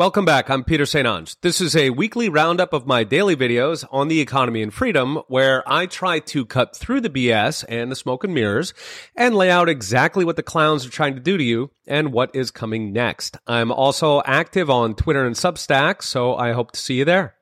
Welcome back. I'm Peter St. Onge. This is a weekly roundup of my daily videos on the economy and freedom where I try to cut through the BS and the smoke and mirrors and lay out exactly what the clowns are trying to do to you and what is coming next. I'm also active on Twitter and Substack, so I hope to see you there.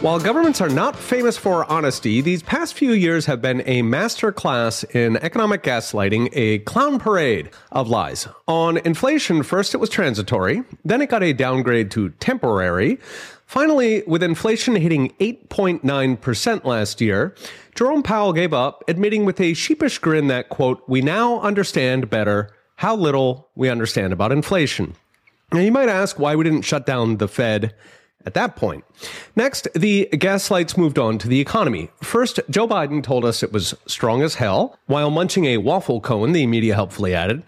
While governments are not famous for honesty, these past few years have been a master class in economic gaslighting, a clown parade of lies. On inflation, first it was transitory, then it got a downgrade to temporary. Finally, with inflation hitting 8.9% last year, Jerome Powell gave up, admitting with a sheepish grin that, quote, we now understand better how little we understand about inflation. Now, you might ask why we didn't shut down the Fed at that point. Next, the gaslights moved on to the economy. First, Joe Biden told us it was strong as hell, while munching a waffle cone, the media helpfully added.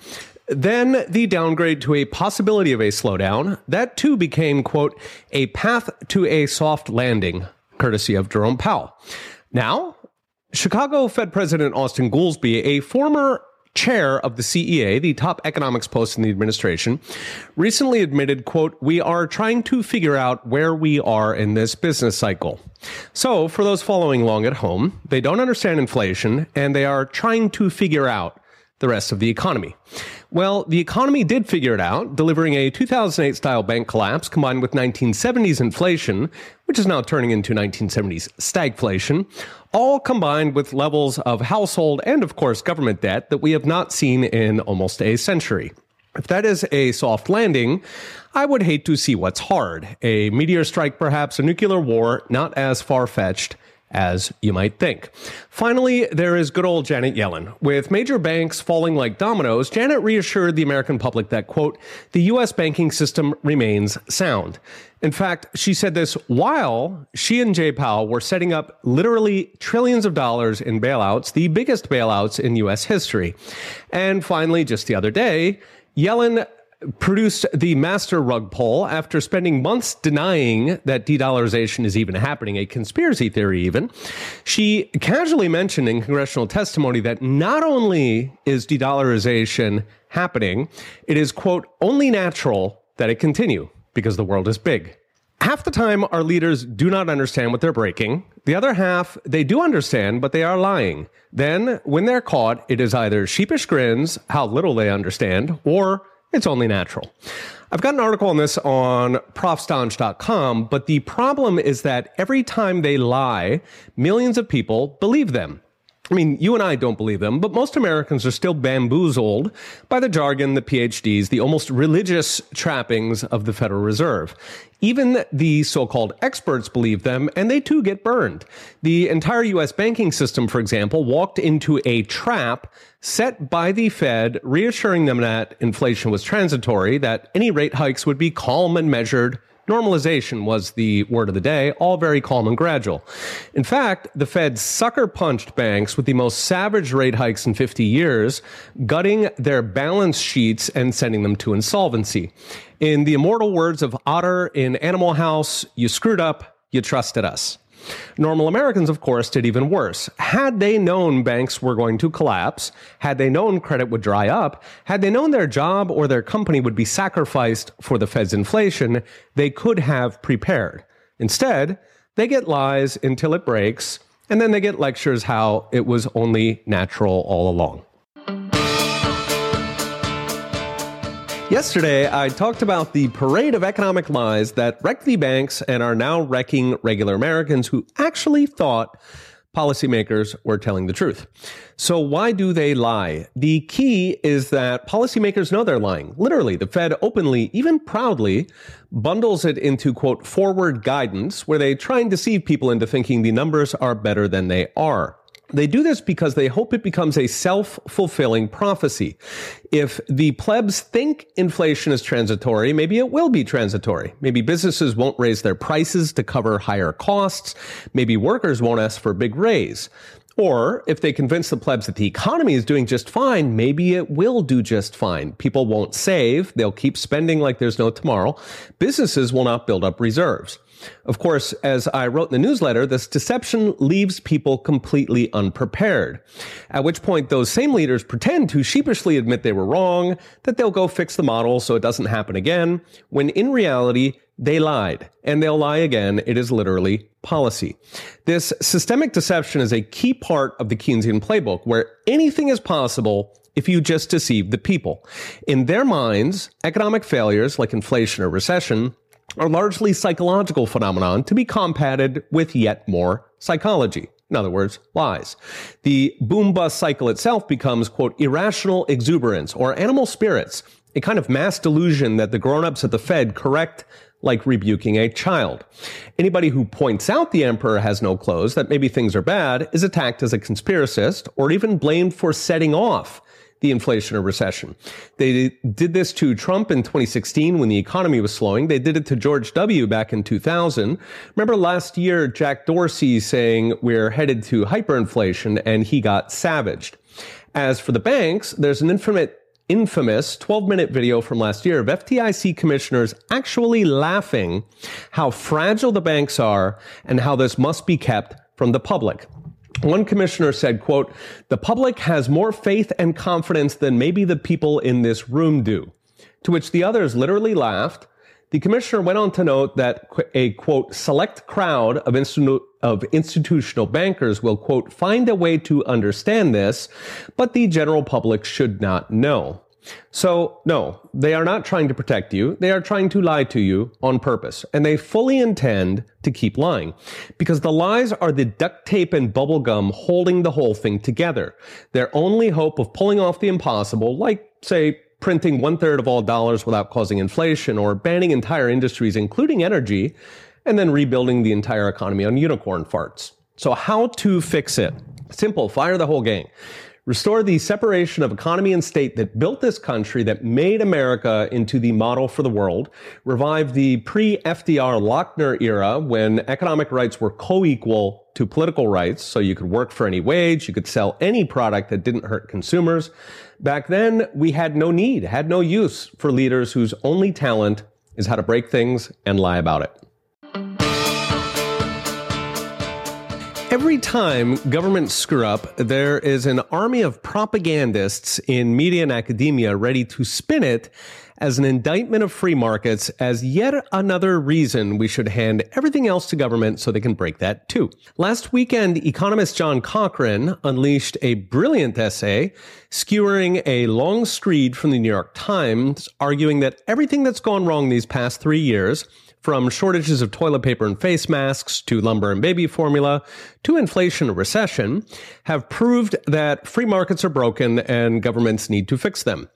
Then the downgrade to a possibility of a slowdown. That too became, quote, a path to a soft landing, courtesy of Jerome Powell. Now, Chicago Fed President Austin Goolsbee, a former chair of the CEA, the top economics post in the administration, recently admitted, quote, we are trying to figure out where we are in this business cycle. So for those following along at home, they don't understand inflation and they are trying to figure out the rest of the economy. Well, the economy did figure it out, delivering a 2008 style bank collapse combined with 1970s inflation, which is now turning into 1970s stagflation, all combined with levels of household and, of course, government debt that we have not seen in almost a century. If that is a soft landing, I would hate to see what's hard. A meteor strike, perhaps, a nuclear war, not as far fetched as you might think. Finally, there is good old Janet Yellen. With major banks falling like dominoes, Janet reassured the American public that, quote, the U.S. banking system remains sound. In fact, she said this while she and Jay Powell were setting up literally trillions of dollars in bailouts, the biggest bailouts in U.S. history. And finally, just the other day, Yellen produced the master rug pull after spending months denying that de-dollarization is even happening, a conspiracy theory even. She casually mentioned in congressional testimony that not only is de-dollarization happening, it is, quote, only natural that it continue because the world is big. Half the time, our leaders do not understand what they're breaking. The other half, they do understand, but they are lying. Then, when they're caught, it is either sheepish grins, how little they understand, or it's only natural. I've got an article on this on profstonge.com, but the problem is that every time they lie, millions of people believe them. I mean, you and I don't believe them, but most Americans are still bamboozled by the jargon, the PhDs, the almost religious trappings of the Federal Reserve. Even the so-called experts believe them, and they too get burned. The entire U.S. banking system, for example, walked into a trap set by the Fed, reassuring them that inflation was transitory, that any rate hikes would be calm and measured, Normalization was the word of the day, all very calm and gradual. In fact, the Fed sucker punched banks with the most savage rate hikes in 50 years, gutting their balance sheets and sending them to insolvency. In the immortal words of Otter in Animal House, you screwed up, you trusted us. Normal Americans, of course, did even worse. Had they known banks were going to collapse, had they known credit would dry up, had they known their job or their company would be sacrificed for the Fed's inflation, they could have prepared. Instead, they get lies until it breaks, and then they get lectures how it was only natural all along. Yesterday, I talked about the parade of economic lies that wrecked the banks and are now wrecking regular Americans who actually thought policymakers were telling the truth. So why do they lie? The key is that policymakers know they're lying. Literally, the Fed openly, even proudly, bundles it into quote forward guidance where they try and deceive people into thinking the numbers are better than they are. They do this because they hope it becomes a self-fulfilling prophecy. If the plebs think inflation is transitory, maybe it will be transitory. Maybe businesses won't raise their prices to cover higher costs. Maybe workers won't ask for a big raise. Or if they convince the plebs that the economy is doing just fine, maybe it will do just fine. People won't save. They'll keep spending like there's no tomorrow. Businesses will not build up reserves. Of course, as I wrote in the newsletter, this deception leaves people completely unprepared. At which point, those same leaders pretend to sheepishly admit they were wrong, that they'll go fix the model so it doesn't happen again, when in reality, they lied, and they'll lie again. It is literally policy. This systemic deception is a key part of the Keynesian playbook, where anything is possible if you just deceive the people. In their minds, economic failures like inflation or recession are largely psychological phenomenon to be combated with yet more psychology. In other words, lies. The boom bust cycle itself becomes, quote, irrational exuberance or animal spirits, a kind of mass delusion that the grown-ups at the Fed correct like rebuking a child. Anybody who points out the emperor has no clothes, that maybe things are bad, is attacked as a conspiracist or even blamed for setting off the inflation or recession. They did this to Trump in 2016 when the economy was slowing. They did it to George W. back in 2000. Remember last year, Jack Dorsey saying we're headed to hyperinflation and he got savaged. As for the banks, there's an infinite infamous 12 minute video from last year of FDIC commissioners actually laughing how fragile the banks are and how this must be kept from the public. One commissioner said, quote, the public has more faith and confidence than maybe the people in this room do. To which the others literally laughed. The commissioner went on to note that a quote, select crowd of, institu- of institutional bankers will quote, find a way to understand this, but the general public should not know. So, no, they are not trying to protect you. They are trying to lie to you on purpose. And they fully intend to keep lying because the lies are the duct tape and bubble gum holding the whole thing together. Their only hope of pulling off the impossible, like, say, printing one third of all dollars without causing inflation or banning entire industries, including energy, and then rebuilding the entire economy on unicorn farts. So, how to fix it? Simple, fire the whole gang. Restore the separation of economy and state that built this country, that made America into the model for the world. Revive the pre-FDR Lochner era when economic rights were co-equal to political rights. So you could work for any wage. You could sell any product that didn't hurt consumers. Back then, we had no need, had no use for leaders whose only talent is how to break things and lie about it. Every time governments screw up, there is an army of propagandists in media and academia ready to spin it as an indictment of free markets as yet another reason we should hand everything else to government so they can break that too. Last weekend, economist John Cochrane unleashed a brilliant essay skewering a long screed from the New York Times arguing that everything that's gone wrong these past three years from shortages of toilet paper and face masks to lumber and baby formula to inflation and recession, have proved that free markets are broken and governments need to fix them.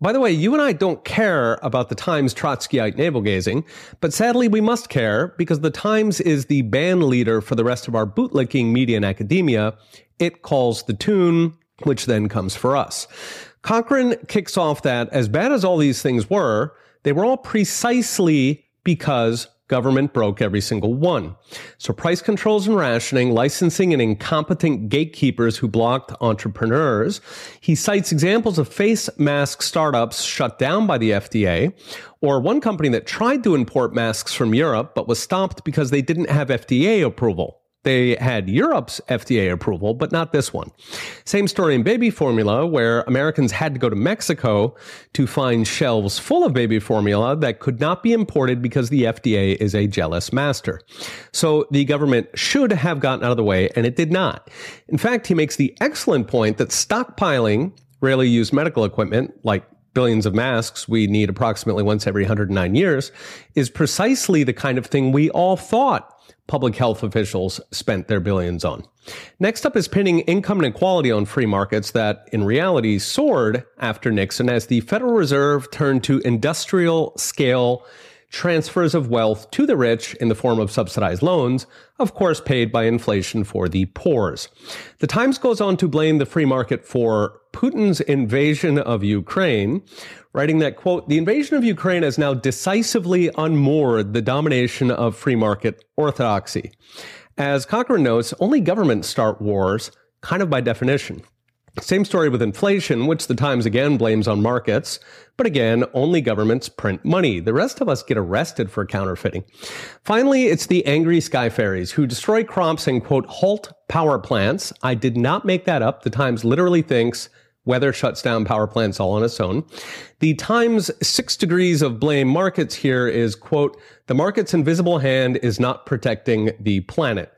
By the way, you and I don't care about the Times Trotskyite navel gazing, but sadly we must care because the Times is the band leader for the rest of our bootlicking media and academia. It calls the tune, which then comes for us. Cochrane kicks off that as bad as all these things were, they were all precisely because government broke every single one. So price controls and rationing, licensing and incompetent gatekeepers who blocked entrepreneurs. He cites examples of face mask startups shut down by the FDA or one company that tried to import masks from Europe but was stopped because they didn't have FDA approval. They had Europe's FDA approval, but not this one. Same story in baby formula, where Americans had to go to Mexico to find shelves full of baby formula that could not be imported because the FDA is a jealous master. So the government should have gotten out of the way, and it did not. In fact, he makes the excellent point that stockpiling rarely used medical equipment, like billions of masks we need approximately once every 109 years, is precisely the kind of thing we all thought public health officials spent their billions on. Next up is pinning income inequality on free markets that in reality soared after Nixon as the Federal Reserve turned to industrial scale transfers of wealth to the rich in the form of subsidized loans, of course paid by inflation for the poors. The Times goes on to blame the free market for Putin's invasion of Ukraine, writing that, quote, the invasion of Ukraine has now decisively unmoored the domination of free market orthodoxy. As Cochrane notes, only governments start wars, kind of by definition. Same story with inflation, which the Times again blames on markets. But again, only governments print money. The rest of us get arrested for counterfeiting. Finally, it's the angry sky fairies who destroy crops and quote, halt power plants. I did not make that up. The Times literally thinks weather shuts down power plants all on its own. The Times six degrees of blame markets here is quote, the market's invisible hand is not protecting the planet.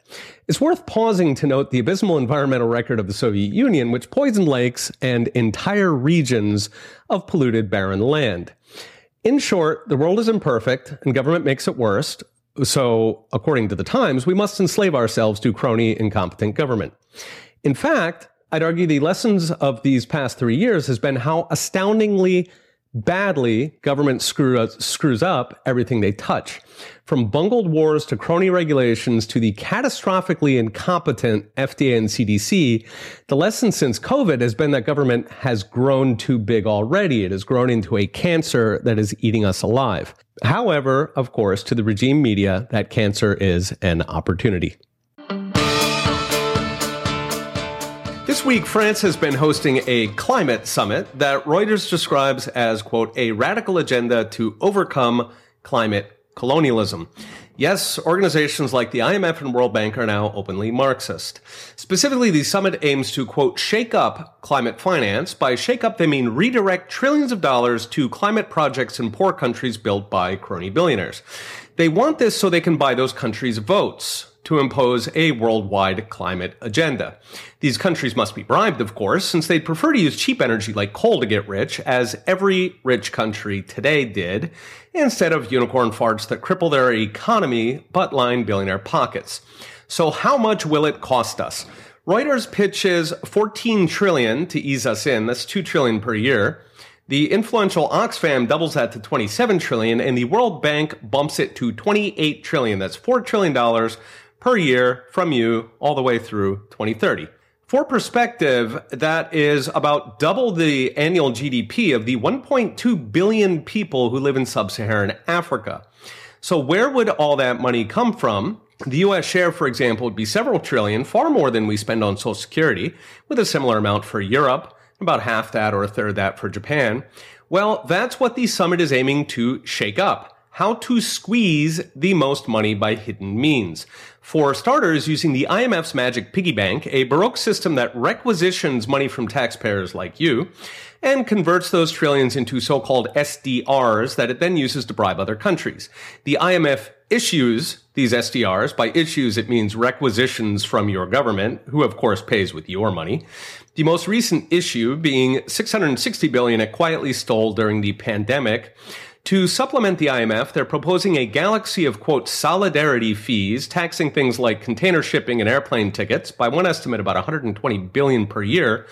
It's worth pausing to note the abysmal environmental record of the Soviet Union, which poisoned lakes and entire regions of polluted barren land. In short, the world is imperfect and government makes it worse. So, according to the Times, we must enslave ourselves to crony incompetent government. In fact, I'd argue the lessons of these past three years has been how astoundingly badly government screw, screws up everything they touch. From bungled wars to crony regulations to the catastrophically incompetent FDA and CDC, the lesson since COVID has been that government has grown too big already. It has grown into a cancer that is eating us alive. However, of course, to the regime media, that cancer is an opportunity. This week, France has been hosting a climate summit that Reuters describes as, quote, a radical agenda to overcome climate colonialism. Yes, organizations like the IMF and World Bank are now openly Marxist. Specifically, the summit aims to, quote, shake up climate finance. By shake up, they mean redirect trillions of dollars to climate projects in poor countries built by crony billionaires. They want this so they can buy those countries' votes to impose a worldwide climate agenda. These countries must be bribed, of course, since they'd prefer to use cheap energy like coal to get rich, as every rich country today did, instead of unicorn farts that cripple their economy but line billionaire pockets. So how much will it cost us? Reuters pitches 14 trillion to ease us in. That's 2 trillion per year. The influential Oxfam doubles that to 27 trillion and the World Bank bumps it to 28 trillion. That's 4 trillion dollars per year from you all the way through 2030. For perspective, that is about double the annual GDP of the 1.2 billion people who live in sub-Saharan Africa. So where would all that money come from? The US share, for example, would be several trillion, far more than we spend on Social Security, with a similar amount for Europe, about half that or a third that for Japan. Well, that's what the summit is aiming to shake up how to squeeze the most money by hidden means. For starters, using the IMF's Magic Piggy Bank, a Baroque system that requisitions money from taxpayers like you and converts those trillions into so-called SDRs that it then uses to bribe other countries. The IMF issues these SDRs. By issues, it means requisitions from your government, who of course pays with your money. The most recent issue being 660 billion it quietly stole during the pandemic to supplement the IMF, they're proposing a galaxy of, quote, solidarity fees, taxing things like container shipping and airplane tickets by one estimate about 120 billion per year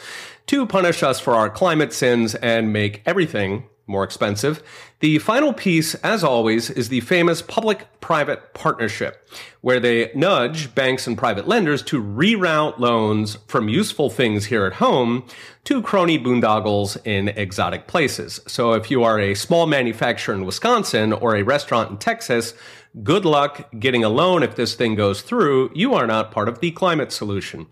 to punish us for our climate sins and make everything more expensive. The final piece, as always, is the famous public-private partnership, where they nudge banks and private lenders to reroute loans from useful things here at home to crony boondoggles in exotic places. So if you are a small manufacturer in Wisconsin or a restaurant in Texas, good luck getting a loan if this thing goes through. You are not part of the climate solution.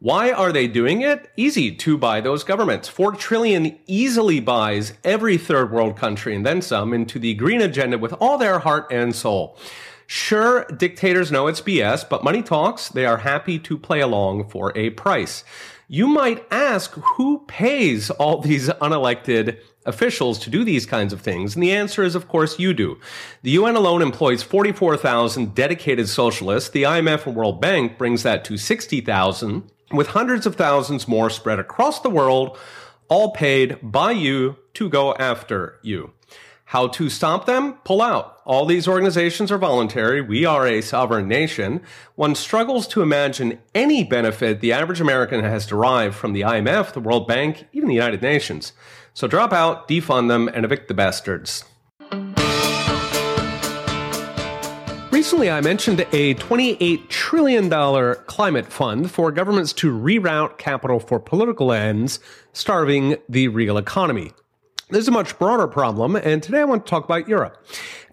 Why are they doing it? Easy to buy those governments. 4 trillion easily buys every third world country and then some into the green agenda with all their heart and soul. Sure, dictators know it's BS, but money talks. They are happy to play along for a price. You might ask who pays all these unelected officials to do these kinds of things? And the answer is, of course, you do. The UN alone employs 44,000 dedicated socialists. The IMF and World Bank brings that to 60,000 with hundreds of thousands more spread across the world, all paid by you to go after you. How to stop them? Pull out. All these organizations are voluntary. We are a sovereign nation. One struggles to imagine any benefit the average American has derived from the IMF, the World Bank, even the United Nations. So drop out, defund them, and evict the bastards. Recently, I mentioned a $28 trillion climate fund for governments to reroute capital for political ends, starving the real economy. This is a much broader problem, and today I want to talk about Europe.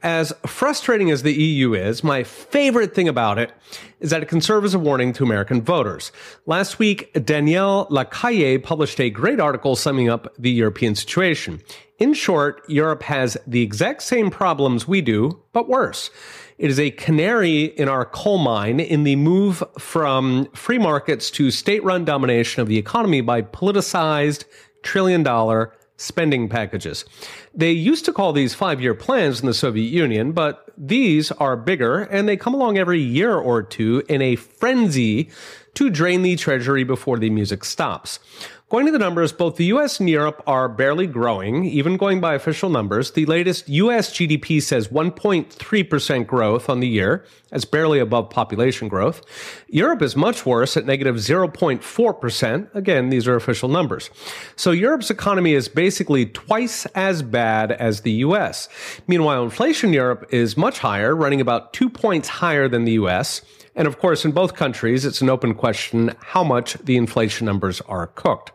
As frustrating as the EU is, my favorite thing about it is that it can serve as a warning to American voters. Last week, Daniel Lacalle published a great article summing up the European situation. In short, Europe has the exact same problems we do, but worse. It is a canary in our coal mine in the move from free markets to state run domination of the economy by politicized trillion dollar spending packages. They used to call these five year plans in the Soviet Union, but these are bigger and they come along every year or two in a frenzy to drain the treasury before the music stops. Going to the numbers, both the US and Europe are barely growing, even going by official numbers. The latest US GDP says 1.3% growth on the year. That's barely above population growth. Europe is much worse at negative 0.4%. Again, these are official numbers. So Europe's economy is basically twice as bad as the US. Meanwhile, inflation in Europe is much higher, running about two points higher than the US. And of course, in both countries, it's an open question how much the inflation numbers are cooked.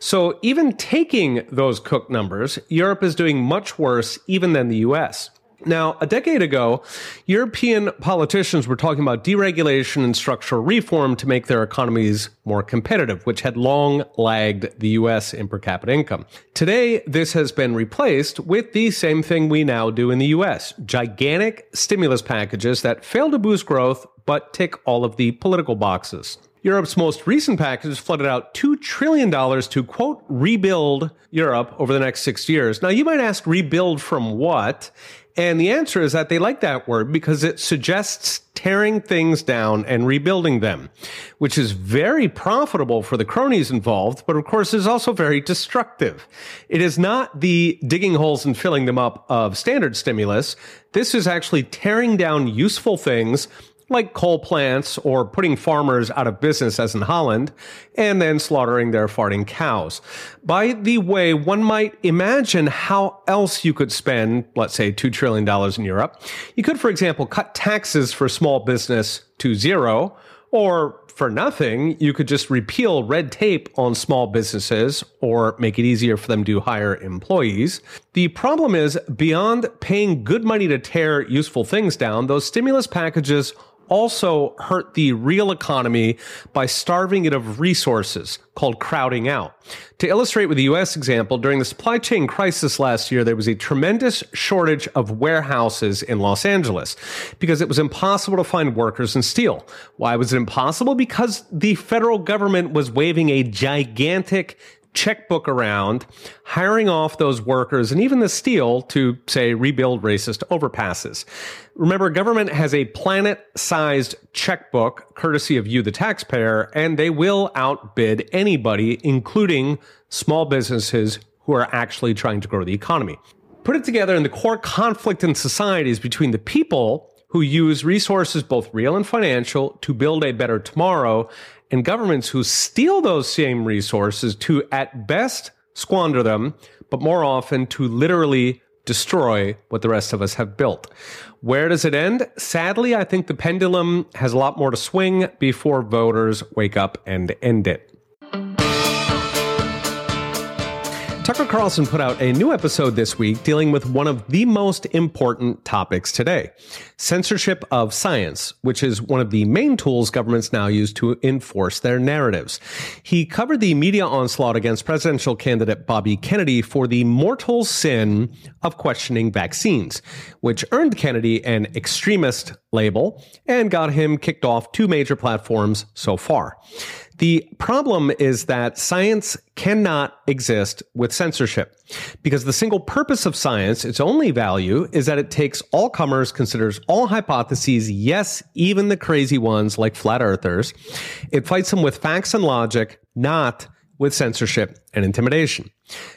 So even taking those cooked numbers, Europe is doing much worse even than the US. Now, a decade ago, European politicians were talking about deregulation and structural reform to make their economies more competitive, which had long lagged the US in per capita income. Today, this has been replaced with the same thing we now do in the US gigantic stimulus packages that fail to boost growth but tick all of the political boxes. Europe's most recent package flooded out $2 trillion to, quote, rebuild Europe over the next six years. Now, you might ask, rebuild from what? And the answer is that they like that word because it suggests tearing things down and rebuilding them, which is very profitable for the cronies involved, but of course is also very destructive. It is not the digging holes and filling them up of standard stimulus. This is actually tearing down useful things like coal plants or putting farmers out of business, as in Holland, and then slaughtering their farting cows. By the way, one might imagine how else you could spend, let's say, $2 trillion in Europe. You could, for example, cut taxes for small business to zero, or for nothing, you could just repeal red tape on small businesses or make it easier for them to hire employees. The problem is, beyond paying good money to tear useful things down, those stimulus packages also hurt the real economy by starving it of resources called crowding out. To illustrate with the US example, during the supply chain crisis last year, there was a tremendous shortage of warehouses in Los Angeles because it was impossible to find workers in steel. Why was it impossible? Because the federal government was waving a gigantic checkbook around, hiring off those workers and even the steel to, say, rebuild racist overpasses. Remember, government has a planet sized checkbook, courtesy of you, the taxpayer, and they will outbid anybody, including small businesses who are actually trying to grow the economy. Put it together, and the core conflict in society is between the people who use resources, both real and financial, to build a better tomorrow, and governments who steal those same resources to, at best, squander them, but more often to literally destroy what the rest of us have built. Where does it end? Sadly, I think the pendulum has a lot more to swing before voters wake up and end it. Tucker Carlson put out a new episode this week dealing with one of the most important topics today censorship of science, which is one of the main tools governments now use to enforce their narratives. He covered the media onslaught against presidential candidate Bobby Kennedy for the mortal sin of questioning vaccines, which earned Kennedy an extremist label and got him kicked off two major platforms so far. The problem is that science cannot exist with censorship because the single purpose of science, its only value, is that it takes all comers, considers all hypotheses, yes, even the crazy ones like flat earthers. It fights them with facts and logic, not with censorship and intimidation.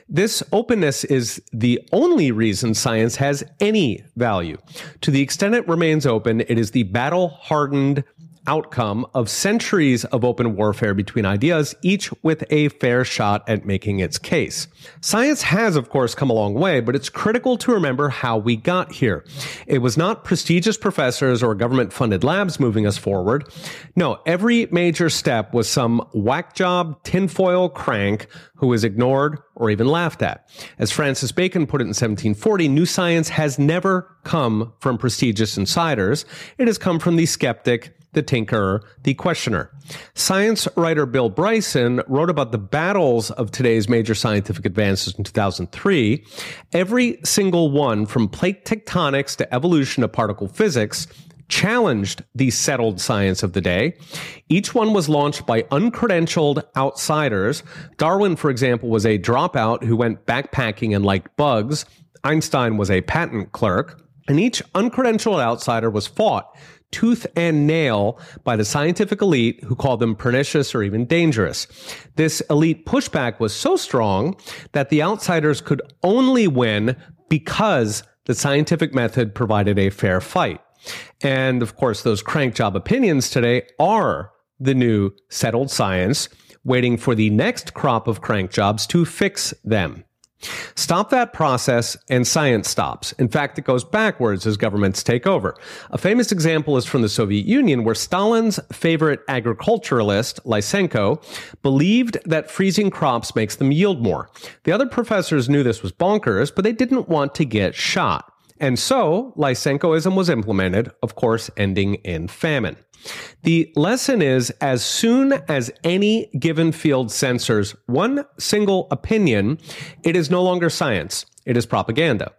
This openness is the only reason science has any value. To the extent it remains open, it is the battle hardened outcome of centuries of open warfare between ideas, each with a fair shot at making its case. Science has, of course, come a long way, but it's critical to remember how we got here. It was not prestigious professors or government funded labs moving us forward. No, every major step was some whack job tinfoil crank who was ignored or even laughed at. As Francis Bacon put it in 1740, new science has never come from prestigious insiders. It has come from the skeptic, the tinkerer, the questioner. Science writer Bill Bryson wrote about the battles of today's major scientific advances in 2003. Every single one, from plate tectonics to evolution to particle physics, challenged the settled science of the day. Each one was launched by uncredentialed outsiders. Darwin, for example, was a dropout who went backpacking and liked bugs. Einstein was a patent clerk. And each uncredentialed outsider was fought tooth and nail by the scientific elite who called them pernicious or even dangerous. This elite pushback was so strong that the outsiders could only win because the scientific method provided a fair fight. And of course, those crank job opinions today are the new settled science, waiting for the next crop of crank jobs to fix them. Stop that process and science stops. In fact, it goes backwards as governments take over. A famous example is from the Soviet Union where Stalin's favorite agriculturalist, Lysenko, believed that freezing crops makes them yield more. The other professors knew this was bonkers, but they didn't want to get shot. And so Lysenkoism was implemented, of course, ending in famine. The lesson is as soon as any given field censors one single opinion, it is no longer science, it is propaganda.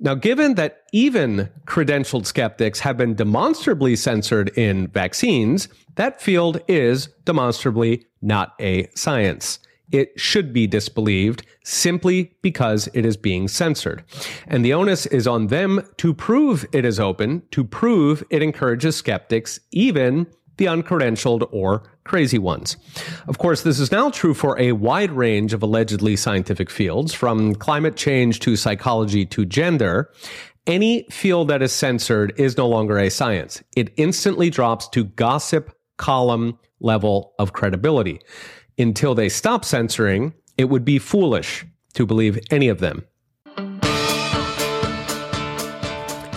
Now, given that even credentialed skeptics have been demonstrably censored in vaccines, that field is demonstrably not a science it should be disbelieved simply because it is being censored. And the onus is on them to prove it is open, to prove it encourages skeptics, even the uncredentialed or crazy ones. Of course, this is now true for a wide range of allegedly scientific fields, from climate change to psychology to gender. Any field that is censored is no longer a science. It instantly drops to gossip column level of credibility until they stop censoring, it would be foolish to believe any of them.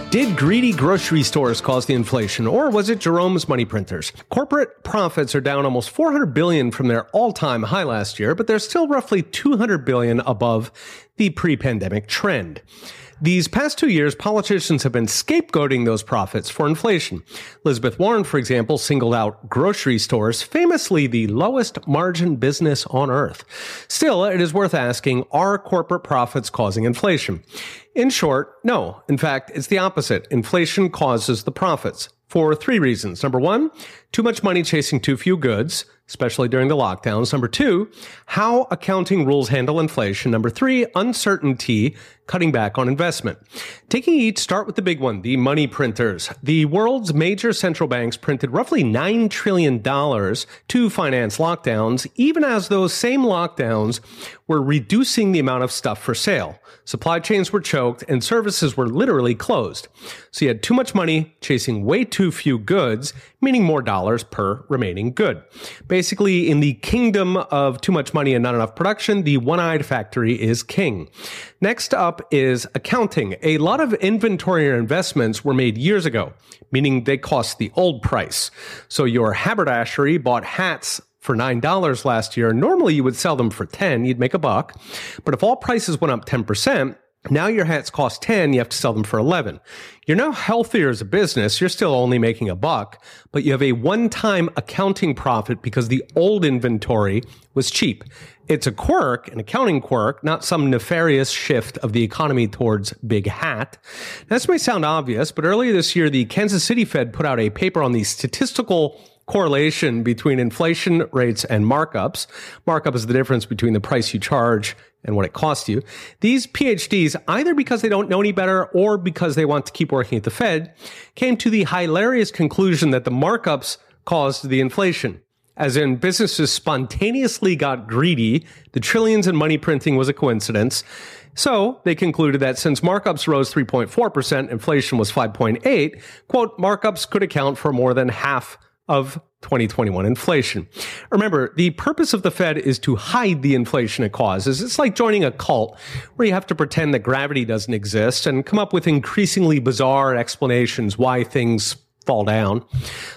Did greedy grocery stores cause the inflation, or was it Jerome's money printers? Corporate profits are down almost 400 billion from their all-time high last year, but they're still roughly 200 billion above the pre-pandemic trend. These past two years, politicians have been scapegoating those profits for inflation. Elizabeth Warren, for example, singled out grocery stores, famously the lowest margin business on earth. Still, it is worth asking, are corporate profits causing inflation? In short, no. In fact, it's the opposite. Inflation causes the profits for three reasons. Number one, too much money chasing too few goods especially during the lockdowns. Number two, how accounting rules handle inflation. Number three, uncertainty, cutting back on investment. Taking each, start with the big one, the money printers. The world's major central banks printed roughly $9 trillion to finance lockdowns, even as those same lockdowns were reducing the amount of stuff for sale. Supply chains were choked and services were literally closed. So you had too much money chasing way too few goods, meaning more dollars per remaining good. Basically, in the kingdom of too much money and not enough production, the one-eyed factory is king. Next up is accounting. A lot of inventory or investments were made years ago, meaning they cost the old price. So your haberdashery bought hats for $9 last year. Normally you would sell them for 10, you'd make a buck. But if all prices went up 10%, now your hats cost 10, you have to sell them for 11. You're now healthier as a business. You're still only making a buck, but you have a one-time accounting profit because the old inventory was cheap. It's a quirk, an accounting quirk, not some nefarious shift of the economy towards big hat. Now, This may sound obvious, but earlier this year, the Kansas City Fed put out a paper on the statistical correlation between inflation rates and markups. Markup is the difference between the price you charge and what it costs you. These PhDs, either because they don't know any better or because they want to keep working at the Fed, came to the hilarious conclusion that the markups caused the inflation. As in, businesses spontaneously got greedy. The trillions in money printing was a coincidence. So they concluded that since markups rose 3.4%, inflation was 5.8, quote, markups could account for more than half of 2021 inflation. Remember, the purpose of the Fed is to hide the inflation it causes. It's like joining a cult where you have to pretend that gravity doesn't exist and come up with increasingly bizarre explanations why things fall down.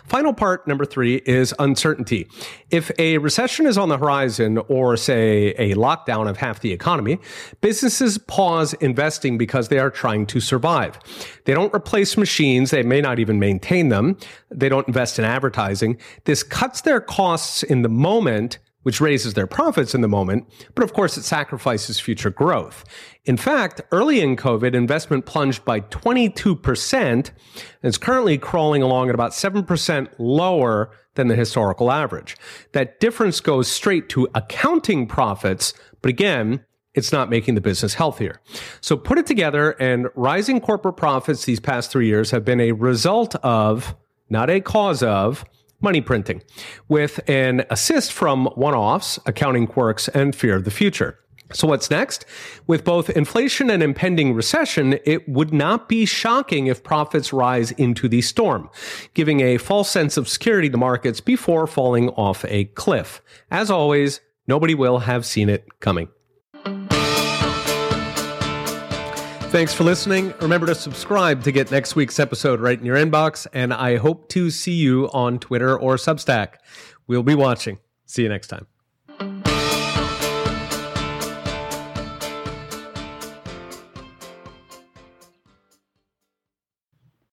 Final part number three is uncertainty. If a recession is on the horizon or say a lockdown of half the economy, businesses pause investing because they are trying to survive. They don't replace machines. They may not even maintain them. They don't invest in advertising. This cuts their costs in the moment which raises their profits in the moment, but of course it sacrifices future growth. In fact, early in COVID, investment plunged by 22% and is currently crawling along at about 7% lower than the historical average. That difference goes straight to accounting profits, but again, it's not making the business healthier. So put it together and rising corporate profits these past three years have been a result of, not a cause of, money printing, with an assist from one offs, accounting quirks, and fear of the future. So what's next? With both inflation and impending recession, it would not be shocking if profits rise into the storm, giving a false sense of security to markets before falling off a cliff. As always, nobody will have seen it coming. Thanks for listening. Remember to subscribe to get next week's episode right in your inbox, and I hope to see you on Twitter or Substack. We'll be watching. See you next time.